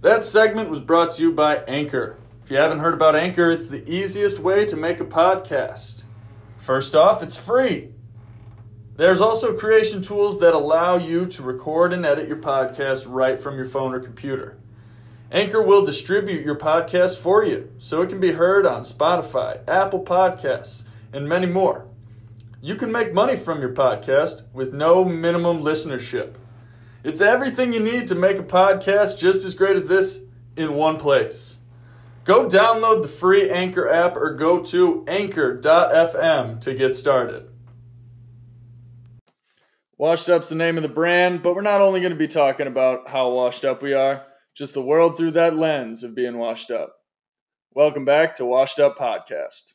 That segment was brought to you by Anchor. If you haven't heard about Anchor, it's the easiest way to make a podcast. First off, it's free. There's also creation tools that allow you to record and edit your podcast right from your phone or computer. Anchor will distribute your podcast for you so it can be heard on Spotify, Apple Podcasts, and many more. You can make money from your podcast with no minimum listenership. It's everything you need to make a podcast just as great as this in one place. Go download the free Anchor app or go to anchor.fm to get started. Washed Up's the name of the brand, but we're not only going to be talking about how washed up we are, just the world through that lens of being washed up. Welcome back to Washed Up Podcast.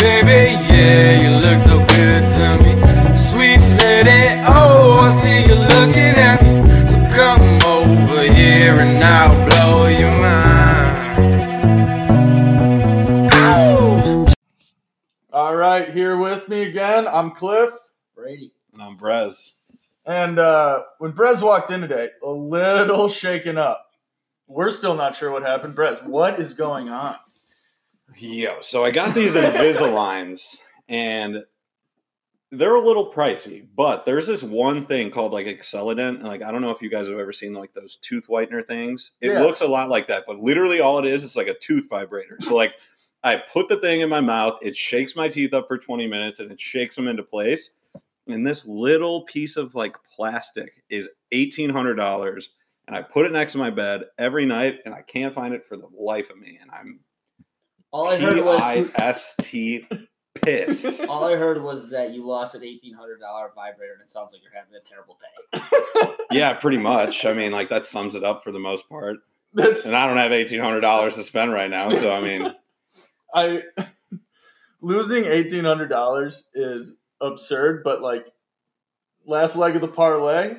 Baby, yeah, you look so good to me. Sweet lady, oh, I see you looking at me. So come over here and I'll blow your mind. Ow! All right, here with me again, I'm Cliff. Brady. And I'm Brez. And uh, when Brez walked in today, a little shaken up. We're still not sure what happened. Brez, what is going on? Yo, so I got these Invisaligns, and they're a little pricey, but there's this one thing called like AcceleDent, and like I don't know if you guys have ever seen like those tooth whitener things. It Yeah. looks a lot like that, but literally all it is, it's like a tooth vibrator. So like I put the thing in my mouth, it shakes my teeth up for 20 minutes, and it shakes them into place. And this little piece of like plastic is eighteen hundred dollars, and I put it next to my bed every night, and I can't find it for the life of me, and I'm All I heard was P-I-S-T pissed. all I heard was that you lost an eighteen hundred dollar vibrator, and it sounds like you're having a terrible day. yeah, pretty much. I mean, like that sums it up for the most part. That's And I don't have eighteen hundred dollars to spend right now, so I mean, I losing eighteen hundred dollars is absurd, but like last leg of the parlay,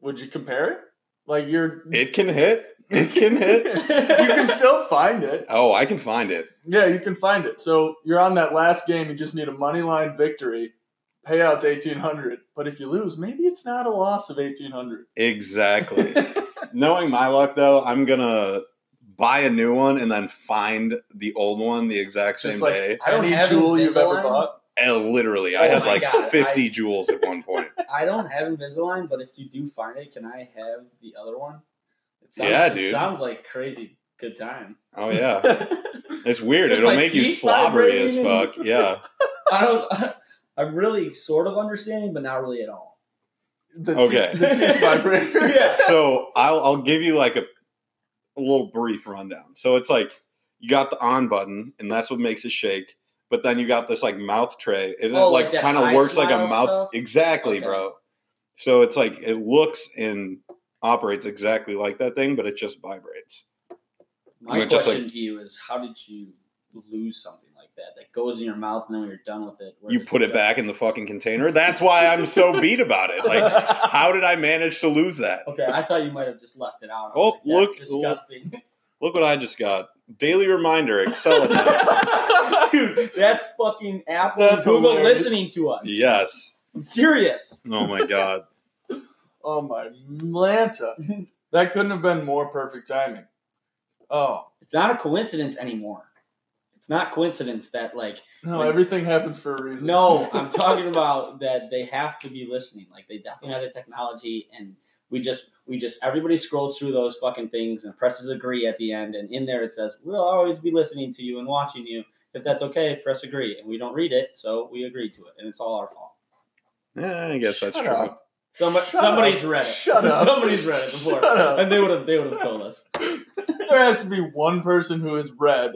would you compare it? Like you're it can hit. It can hit. you can still find it. Oh, I can find it. Yeah, you can find it. So you're on that last game. You just need a money line victory. Payout's eighteen hundred, but if you lose, maybe it's not a loss of eighteen hundred. Exactly. Knowing my luck, though, I'm gonna buy a new one and then find the old one the exact same Just like day. I don't any have jewel you've ever bought. And literally, I Oh had like God, 50 I- jewels at one point. I don't have Invisalign, but if you do find it, can I have the other one? It sounds, Yeah, it dude. sounds like crazy good time. Oh yeah, it's weird. It'll my make you slobbery as fuck. Yeah. I don't. I'm really sort of understanding, but not really at all. The Okay. teeth- the teeth vibrator. Yeah. so I'll I'll give you like a, a little brief rundown. So it's like you got the on button, and that's what makes it shake. But then you got this like mouth tray, and Oh, it like like kind of works like a mouth. stuff? Exactly, Okay. bro. So it's like it looks and operates exactly like that thing, but it just vibrates. My You're just question like- to you is, how did you lose something like that that goes in your mouth and then when you're done with it, You put it go? back in the fucking container. That's why I'm so beat about it. Like, how did I manage to lose that? Okay, I thought you might have just left it out. Oh, like, look- disgusting, Look what I just got. Daily reminder, Excel. dude. That's fucking Apple That's Google hilarious. listening to us. yes. I'm serious. Oh my god. Oh my Lanta. That couldn't have been more perfect timing. Oh. It's not a coincidence anymore. It's not coincidence that like No, When- everything happens for a reason. no, I'm talking about that they have to be listening. Like they definitely have the technology, and we just we just everybody scrolls through those fucking things and presses agree at the end, and in there it says we'll always be listening to you and watching you. If that's okay, press agree, and we don't read it, so we agreed to it, and it's all our fault. Yeah, I guess that's Shut true. up. Somebody, Shut somebody's up. read it. Shut up. Somebody's read it before, Shut up. and they would have they would have told us. There has to be one person who has read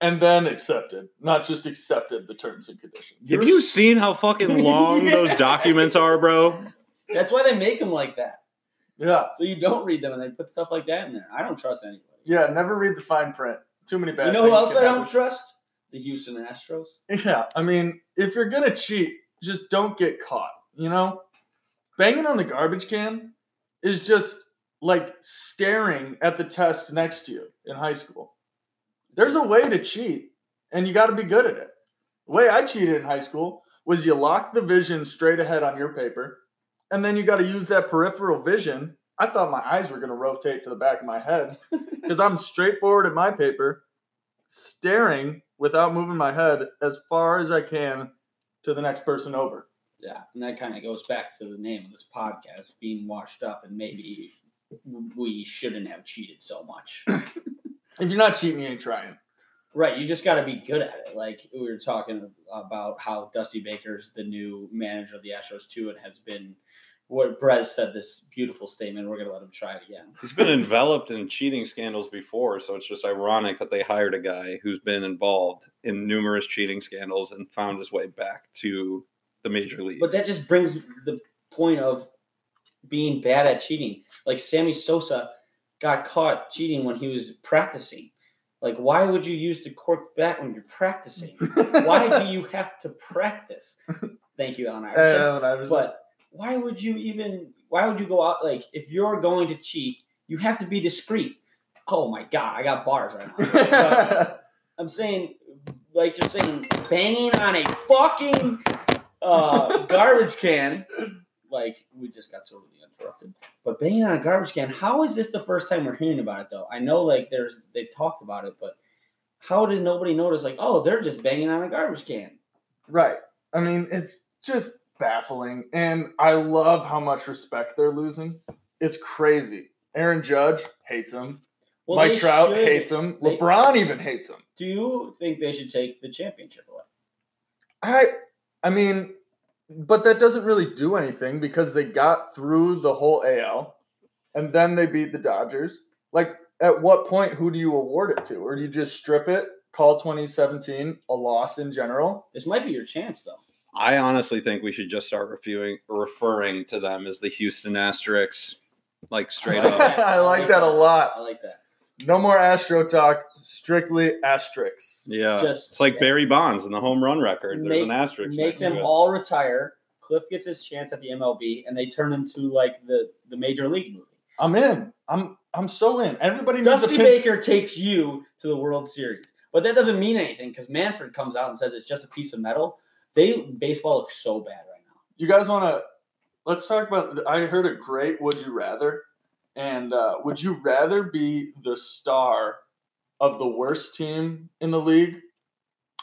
and then accepted, not just accepted the terms and conditions. Have you seen how fucking long those documents are, bro? That's why they make them like that, Yeah. so you don't read them, and they put stuff like that in there. I don't trust anybody. Yeah, never read the fine print. Too many bad you know who else can I don't trust? The Houston Astros. Yeah, I mean, if you're gonna cheat, just don't get caught. You know, banging on the garbage can is just like staring at the test next to you in high school. There's a way to cheat, and you got to be good at it. The way I cheated in high school was you lock the vision straight ahead on your paper, and then you got to use that peripheral vision. I thought my eyes were going to rotate to the back of my head because I'm straight forward at my paper, staring without moving my head as far as I can to the next person over. Yeah, and that kind of goes back to the name of this podcast being washed up, and maybe we shouldn't have cheated so much. If you're not cheating, you ain't trying. right, you just got to be good at it. Like we were talking about how Dusty Baker's the new manager of the Astros too, and has been. What Brett said this beautiful statement. We're gonna let him try it again. He's been enveloped in cheating scandals before, so it's just ironic that they hired a guy who's been involved in numerous cheating scandals and found his way back to the major leagues. But that just brings the point of being bad at cheating. Like Sammy Sosa got caught cheating when he was practicing. Like, why would you use the cork bat when you're practicing? Why do you have to practice? Thank you, Allen Iverson. Allen Iverson. But why would you even? Why would you go out? Like, if you're going to cheat, you have to be discreet. Oh my god, I got bars right now. I'm saying, like you're saying, banging on a fucking uh, garbage can. Like we just got so really interrupted. But banging on a garbage can. How is this the first time we're hearing about it though? I know like there's they've talked about it, but how did nobody notice? Like, oh, they're just banging on a garbage can. Right. I mean, it's just baffling. And I love how much respect they're losing. It's crazy. Aaron Judge hates him. Well, Mike Trout should- hates him. they- LeBron even hates him. Do you think they should take the championship away? I I mean, but that doesn't really do anything because they got through the whole AL and then they beat the Dodgers. Like at what point who do you award it to? Or do you just strip it, call 2017 a loss in general? This might be your chance though. I honestly think we should just start reviewing, referring to them as the Houston Asterix, like straight up. I like that a lot. I like that. No more Astro talk, strictly asterisks. Yeah, Just- it's like Barry Bonds in the home run record. There's Make- an asterisk Make next them it. all retire. Cliff gets his chance at the MLB, and they turn into like the the major league movie. I'm in. I'm I'm so in. Everybody needs Dusty a. Baker takes you to the World Series, but that doesn't mean anything because Manfred comes out and says it's just a piece of metal. They baseball looks so bad right now. You guys want to? Let's talk about. I heard a great "Would you rather," and uh, would you rather be the star of the worst team in the league,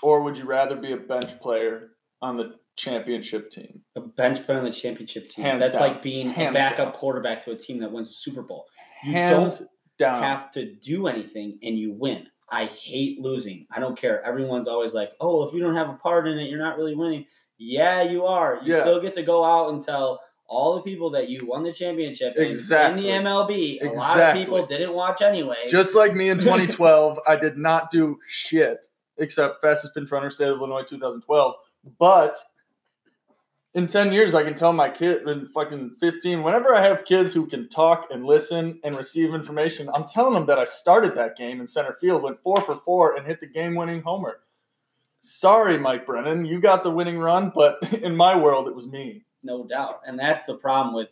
or would you rather be a bench player on the championship team? A bench player on the championship team. Hands That's down. like being Hands a backup down. quarterback to a team that wins a Super Bowl. You Hands down. have to do anything and you win. I hate losing. I don't care. Everyone's always like, "Oh, if you don't have a part in it, you're not really winning." Yeah, you are. You Yeah. still get to go out and tell all the people that you won the championship in- Exactly. in the MLB. A lot of people didn't watch anyway. Just like me in 2012, I did not do shit except fastest pinch runner state of Illinois 2012. But in 10 years, I can tell my kid in fucking 15, whenever I have kids who can talk and listen and receive information, I'm telling them that I started that game in center field, went four for four, and hit the game winning homer. Sorry, Mike Brennan, you got the winning run, but in my world, it was me. No doubt. And that's the problem with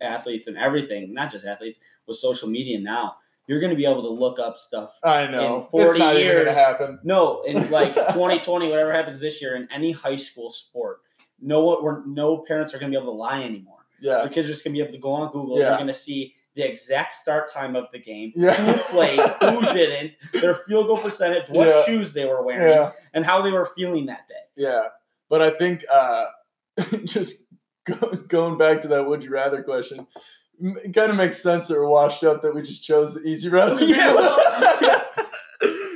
athletes and everything, not just athletes, with social media now. You're going to be able to look up stuff. I know. In 40 it's not even going years- to happen. No, in like 2020, whatever happens this year in any high school sport, no what we're no parents are going to be able to lie anymore. Yeah. The kids are just going to be able to go on Google. Yeah. They're going to see the exact start time of the game, Yeah. who played, who didn't, their field goal percentage, what Yeah. shoes they were wearing, Yeah. and how they were feeling that day. Yeah, but I think uh, just going back to that "Would you rather" question, it kind of makes sense that we're washed up that we just chose the easy route to be, Yeah, well.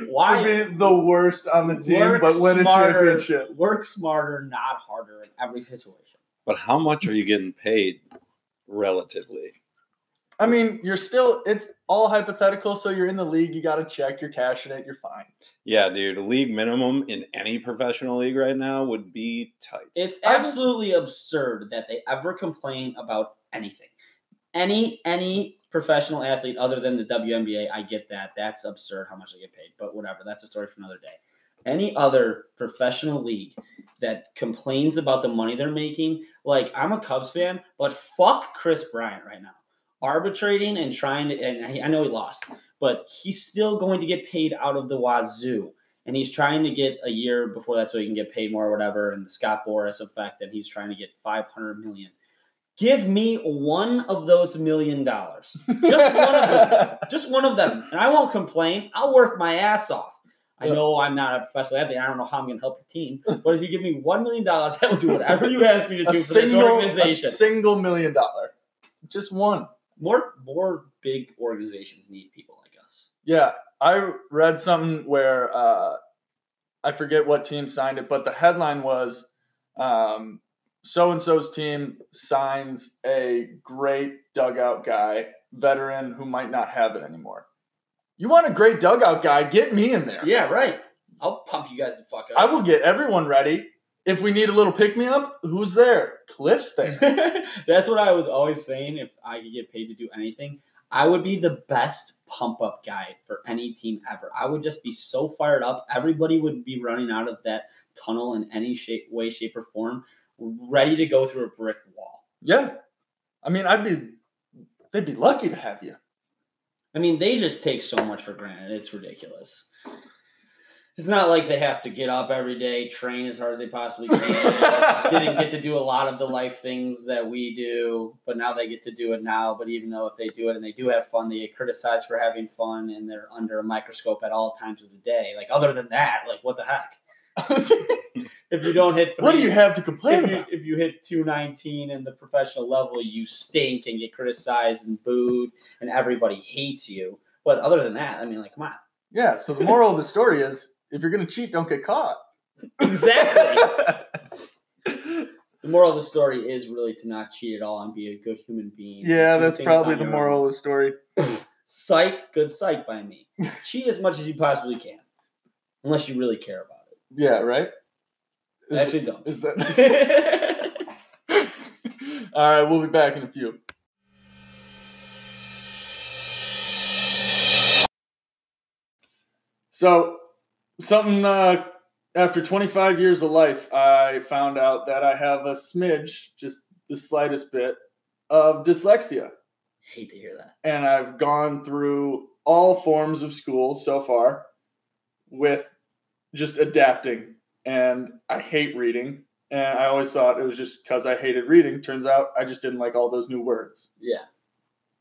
Why to be the worst on the team, Work but win a championship. work smarter, not harder in every situation? But how much are you getting paid relatively? I mean, you're still it's all hypothetical. So you're in the league, you got to check, you're cashing it, you're fine. Yeah, dude, league minimum in any professional league right now would be tight. It's I- absolutely absurd that they ever complain about anything. Any any professional athlete other than the WNBA, I get that. That's absurd how much they get paid. But whatever, that's a story for another day. Any other professional league that complains about the money they're making, like I'm a Cubs fan, but fuck Kris Bryant right now. Arbitrating and trying to, and I know he lost, but he's still going to get paid out of the wazoo and he's trying to get a year before that so he can get paid more or whatever and the scott Boras effect and he's trying to get 500 million Give me one of those million dollars. Just one of them. Just one of them. And I won't complain. I'll work my ass off. I know I'm not a professional athlete. I don't know how I'm going to help your team. But if you give me $1 million, I will do whatever you ask me to do for single, this a single million dollar, just one. More, more big organizations need people like us. Yeah, I read something where uh, I forget what team signed it, but the headline was um, so and so's team signs a great dugout guy, veteran who might not have it anymore. You want a great dugout guy? Get me in there. Yeah, right. I'll pump you guys the fuck up. I will get everyone ready. If we need a little pick me up, who's there? Cliff's there. That's what I was always saying. If I could get paid to do anything, I would be the best pump up guy for any team ever. I would just be so fired up. Everybody would be running out of that tunnel in any shape, way, shape, or form, ready to go through a brick wall. Yeah. I mean, I'd be, they'd be lucky to have you. I mean, they just take so much for granted. It's ridiculous. It's not like they have to get up every day, train as hard as they possibly can. Didn't get to do a lot of the life things that we do, but now they get to do it now. But even though if they do it and they do have fun, they get criticized for having fun and they're under a microscope at all times of the day. Like other than that, like what the heck? If you don't hit three, what do you have to complain if you, about? if you hit 219 in the professional level, you stink and get criticized and booed, and everybody hates you. But other than that, I mean, like, come on. Yeah, so the moral of the story is if you're going to cheat, don't get caught. Exactly. the moral of the story is really to not cheat at all and be a good human being. yeah, that's probably the moral own. of the story. Psych, good psych by me. cheat as much as you possibly can, unless you really care about it. Yeah, right? Is, Actually, don't. is that. All right, we'll be back in a few. So, something uh, after 25 years of life, I found out that I have a smidge, just the slightest bit, of dyslexia. Hate to hear that. And I've gone through all forms of school so far with just adapting. And I hate reading. And I always thought it was just because I hated reading. Turns out I just didn't like all those new words. Yeah,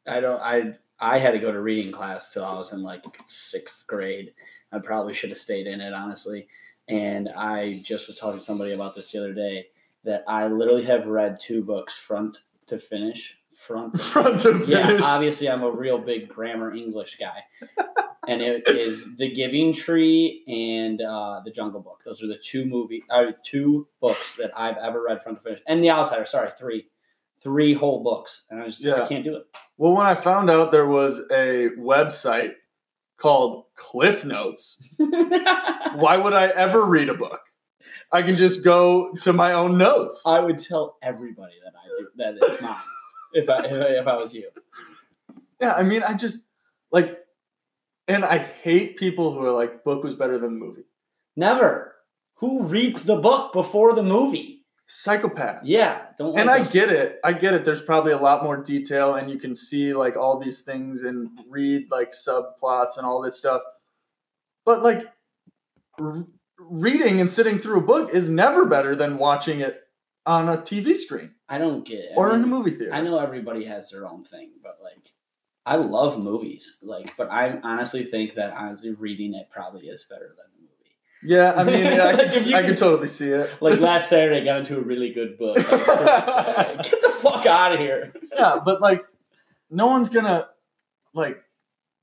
I don't. I I had to go to reading class till I was in like sixth grade. I probably should have stayed in it honestly. And I just was talking to somebody about this the other day that I literally have read two books front to finish. Front. To Front to finish. yeah, obviously I'm a real big grammar English guy. and it is The Giving Tree and uh, The Jungle Book. Those are the two movie, uh, two books that I've ever read front to finish. And The Outsider, sorry, three, three whole books, and I just Yeah. I can't do it. Well, when I found out there was a website called Cliff Notes, why would I ever read a book? I can just go to my own notes. I would tell everybody that I do that it's mine if I if I was you. Yeah, I mean, I just like, and I hate people who are like, book was better than the movie. Never. Who reads the book before the movie? Psychopaths. Yeah, don't. And I those- get it. I get it. There's probably a lot more detail, and you can see like all these things and read like subplots and all this stuff. But like, r- reading and sitting through a book is never better than watching it on a TV screen I don't get it. I or in a movie theater. I know everybody has their own thing, but like, I love movies. Like, but I honestly think that honestly reading it probably is better than. Yeah, I mean, I Like, can, I can totally see it. Like last Saturday, I got into a really good book. Get the fuck out of here. yeah, but like, no one's gonna like.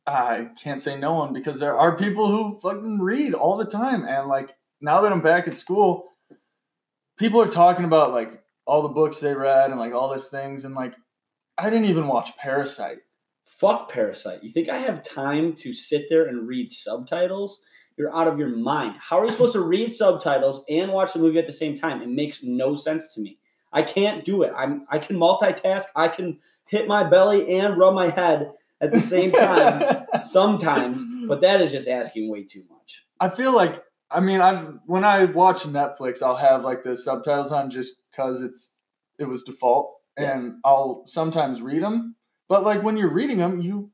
I can't say no one because there are people who fucking read all the time, and like now that I'm back at school, people are talking about like all the books they read and like all these things, and like I didn't even watch Parasite. Fuck Parasite. You think I have time to sit there and read subtitles? You're out of your mind. How are you supposed to read subtitles and watch the movie at the same time? It makes no sense to me. I can't do it. I'm I can multitask. I can hit my belly and rub my head at the same time sometimes, but that is just asking way too much. I feel like I mean I've when I watch Netflix I'll have like the subtitles on just because it's it was default Yeah. and I'll sometimes read them but like when you're reading them you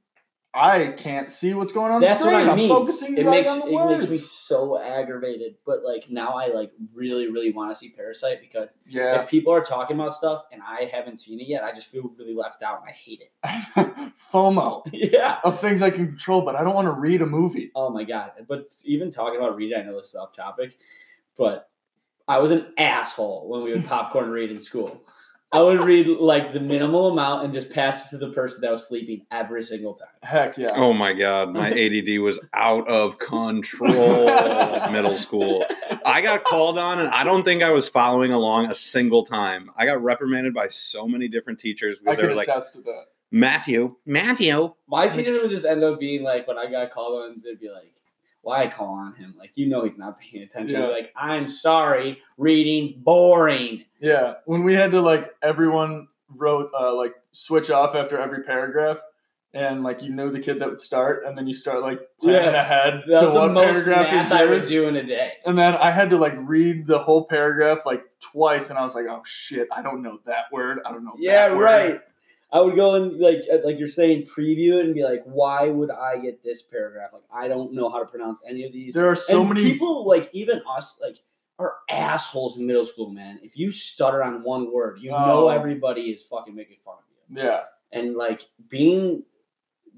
I can't see what's going on That's the screen. what I I'm mean. focusing it right makes on the it words. makes me so aggravated. But like now, I like really, really want to see Parasite because yeah. if people are talking about stuff and I haven't seen it yet, I just feel really left out and I hate it. FOMO yeah. of things I can control, but I don't want to read a movie. Oh my god! But even talking about reading, I know this is off topic, but I was an asshole when we would popcorn read in school. I would read like the minimal amount and just pass it to the person that was sleeping every single time. Heck yeah. Oh my god, my ADD was out of control in middle school. I got called on, and I don't think I was following along a single time. I got reprimanded by so many different teachers I because they can were like, attest to that. Matthew, Matthew. My teachers would just end up being like, when I got called on, they'd be like, "Why call on him? Like, you know, he's not paying attention." Yeah. Like, I'm sorry, reading's boring. Yeah, when we had to like everyone wrote uh, like switch off after every paragraph, and like you knew the kid that would start, and then you start like planning Yeah. ahead That to was the what most paragraph is I would do in a day. And then I had to like read the whole paragraph like twice, and I was like, oh shit, I don't know that word. I don't know. Yeah, that word. I would go and like like you're saying, preview it and be like, why would I get this paragraph? Like I don't know how to pronounce any of these. There are so and many. people like even us like are assholes in middle school, man. If you stutter on one word, you know Oh. everybody is fucking making fun of you. yeah, And like being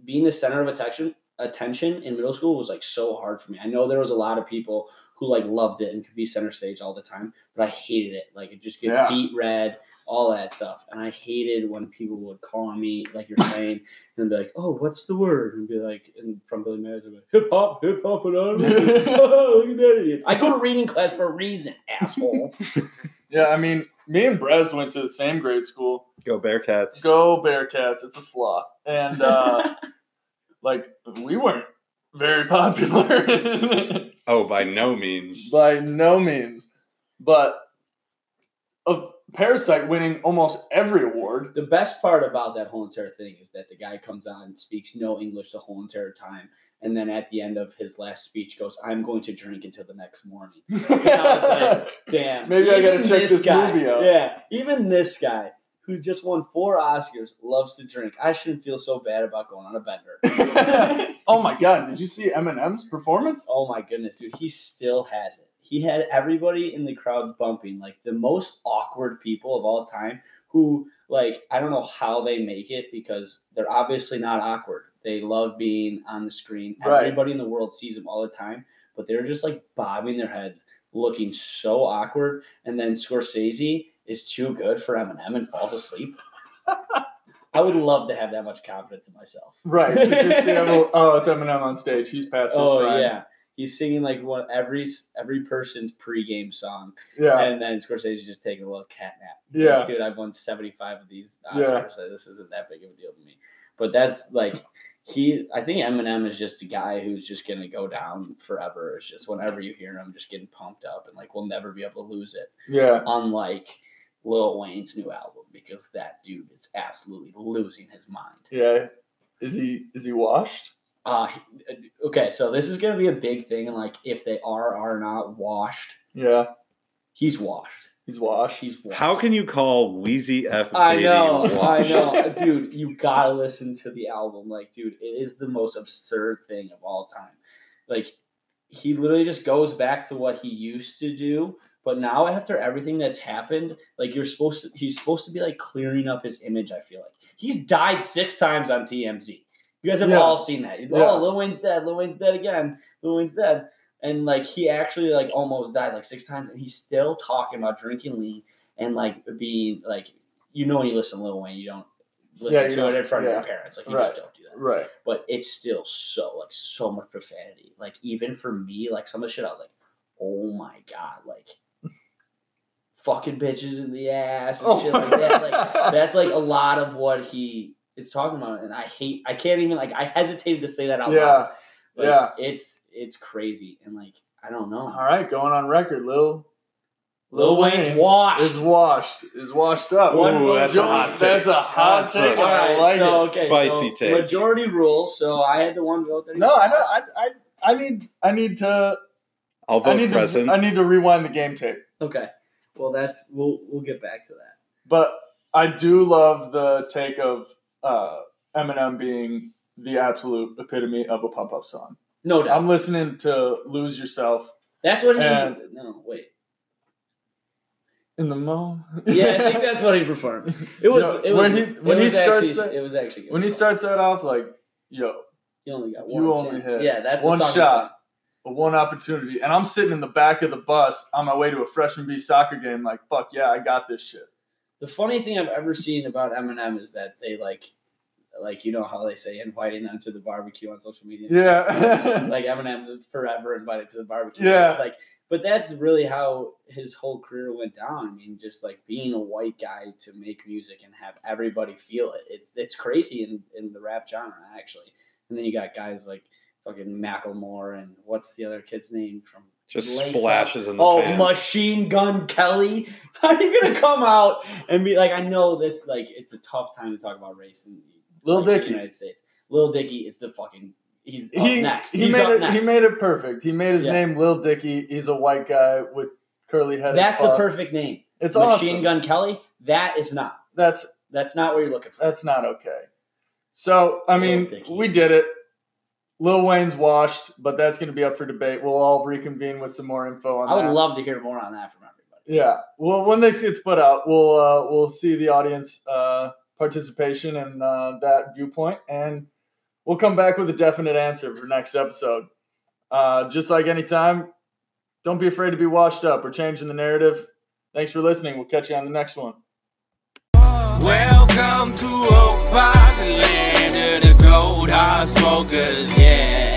being the center of attention attention in middle school was like so hard for me. I know there was a lot of people who like loved it and could be center stage all the time, but I hated it. Like it just get Yeah. beat red, all that stuff. And I hated when people would call on me, like you're saying, and be like, "Oh, what's the word?" And be like, and from Billy Mays, I'd be like, "Hip hop, hip hop, and oh, look at that idiot." I go to reading class for a reason, asshole. yeah. I mean, me and Brez went to the same grade school. Go Bearcats. Go Bearcats! It's a sloth, and uh, like we weren't very popular. Oh, by no means. by no means, but of Parasite winning almost every award. The best part about that whole entire thing is that the guy comes on, speaks no English the whole entire time, and then at the end of his last speech goes, "I'm going to drink until the next morning." I was like, Damn. Maybe I gotta even check this guy, movie out. Yeah, even this guy who's just won four Oscars loves to drink. I shouldn't feel so bad about going on a bender. oh my god! Did you see Eminem's performance? oh my goodness, dude, he still has it. He had everybody in the crowd bumping, like the most awkward people of all time. Who, like, I don't know how they make it because they're obviously not awkward. They love being on the screen. Right. Everybody in the world sees them all the time, but they're just like bobbing their heads, looking so awkward. And then Scorsese is too good for Eminem and falls asleep. I would love to have that much confidence in myself. Right. To just be able. Oh, it's Eminem on stage. He's past his Oh prime. yeah, he's singing like one every every person's pregame song, Yeah. and then Scorsese's just taking a little cat nap. Yeah. Like, dude, I've won seventy five of these Yeah. Oscars, so this isn't that big of a deal to me. But that's like he. I think Eminem is just a guy who's just gonna go down forever. It's just whenever you hear him, just getting pumped up, and like we'll never be able to lose it. Yeah. Unlike Lil Wayne's new album, because that dude is absolutely losing his mind. Yeah. Is he? Is he washed? Uh, okay, so this is gonna be a big thing, and like if they are are not washed, Yeah. he's washed. He's washed. He's washed. How can you call Weezy F I Baby know, I know, dude. You gotta listen to the album, like, dude. It is the most absurd thing of all time. Like, he literally just goes back to what he used to do, but now after everything that's happened, like, you're supposed to. He's supposed to be like clearing up his image. I feel like he's died six times on TMZ. You guys have Yeah. all seen that. Yeah. Oh, Lil Wayne's dead. Lil Wayne's dead again. Lil Wayne's dead. And like he actually like almost died like six times, and he's still talking about drinking lean and like being like you know when you listen to Lil Wayne, you don't listen Yeah, you to it in front of your parents. Like you Right. just don't do that. Right. But it's still so like so much profanity. Like even for me, like some of the shit I was like, oh my god, like fucking bitches in the ass and oh shit like that. Like that's like a lot of what he is talking about, and I hate. I can't even like. I hesitated to say that out Yeah. loud. Like, Yeah. It's it's crazy, and like I don't know. All right. Going on record. Lil. Lil Wayne's washed. Is washed. Is washed up. One Ooh, that's a hot take. That's a hot That's take. a- I Alright, like so it. okay, Spicy so take. Majority rule. So I had the one vote that No, I know. lost. I, I I need I need to I'll I vote need present. to I need to rewind the game tape. Okay. Well, that's we'll we'll get back to that. But I do love the take of uh, Eminem being the absolute epitome of a pump up song. No doubt. I'm listening to "Lose Yourself" that's what he. and- no, wait. in the mo. Yeah, I think that's what he performed. It was. It was when he- it when he starts actually, that- it was actually good. when he starts that off, like, yo, You only got one. you only hit yeah, that's one song shot, one opportunity, and I'm sitting in the back of the bus on my way to a freshman B soccer game, like, fuck yeah, I got this shit. The funniest thing I've ever seen about Eminem is that they like, like you know how they say inviting them to the barbecue on social media. Yeah. like Eminem's forever invited to the barbecue. Yeah. Like, but that's really how his whole career went down. I mean, just like being a white guy to make music and have everybody feel it. It's it's crazy in, in the rap genre actually. And then you got guys like fucking Macklemore and what's the other kid's name from Just Lace Up. splashes in the Oh, pan. Machine Gun Kelly. How are you gonna come out and be like, I know this like it's a tough time to talk about race in Lil like, the Dicky. United States. Lil Dicky is the fucking he's up he, next. He he's made up it. next. He made it perfect. He made his Yeah. name Lil Dicky. He's a white guy with curly hair. That's a perfect name. It's Machine awesome. Gun Kelly. That is not. That's That's not what you're looking for. that's not okay. So I Lil mean, Dicky. we did it. Lil Wayne's washed, but that's going to be up for debate. We'll all reconvene with some more info on that. I would that. love to hear more on that from everybody. Yeah. Well, when this gets put out, we'll uh, we'll see the audience uh, participation and uh, that viewpoint, and we'll come back with a definite answer for next episode. Uh, just like any time, don't be afraid to be washed up. We're changing the narrative. Thanks for listening. We'll catch you on the next one. Welcome to Oak Gold hard smokers, yeah.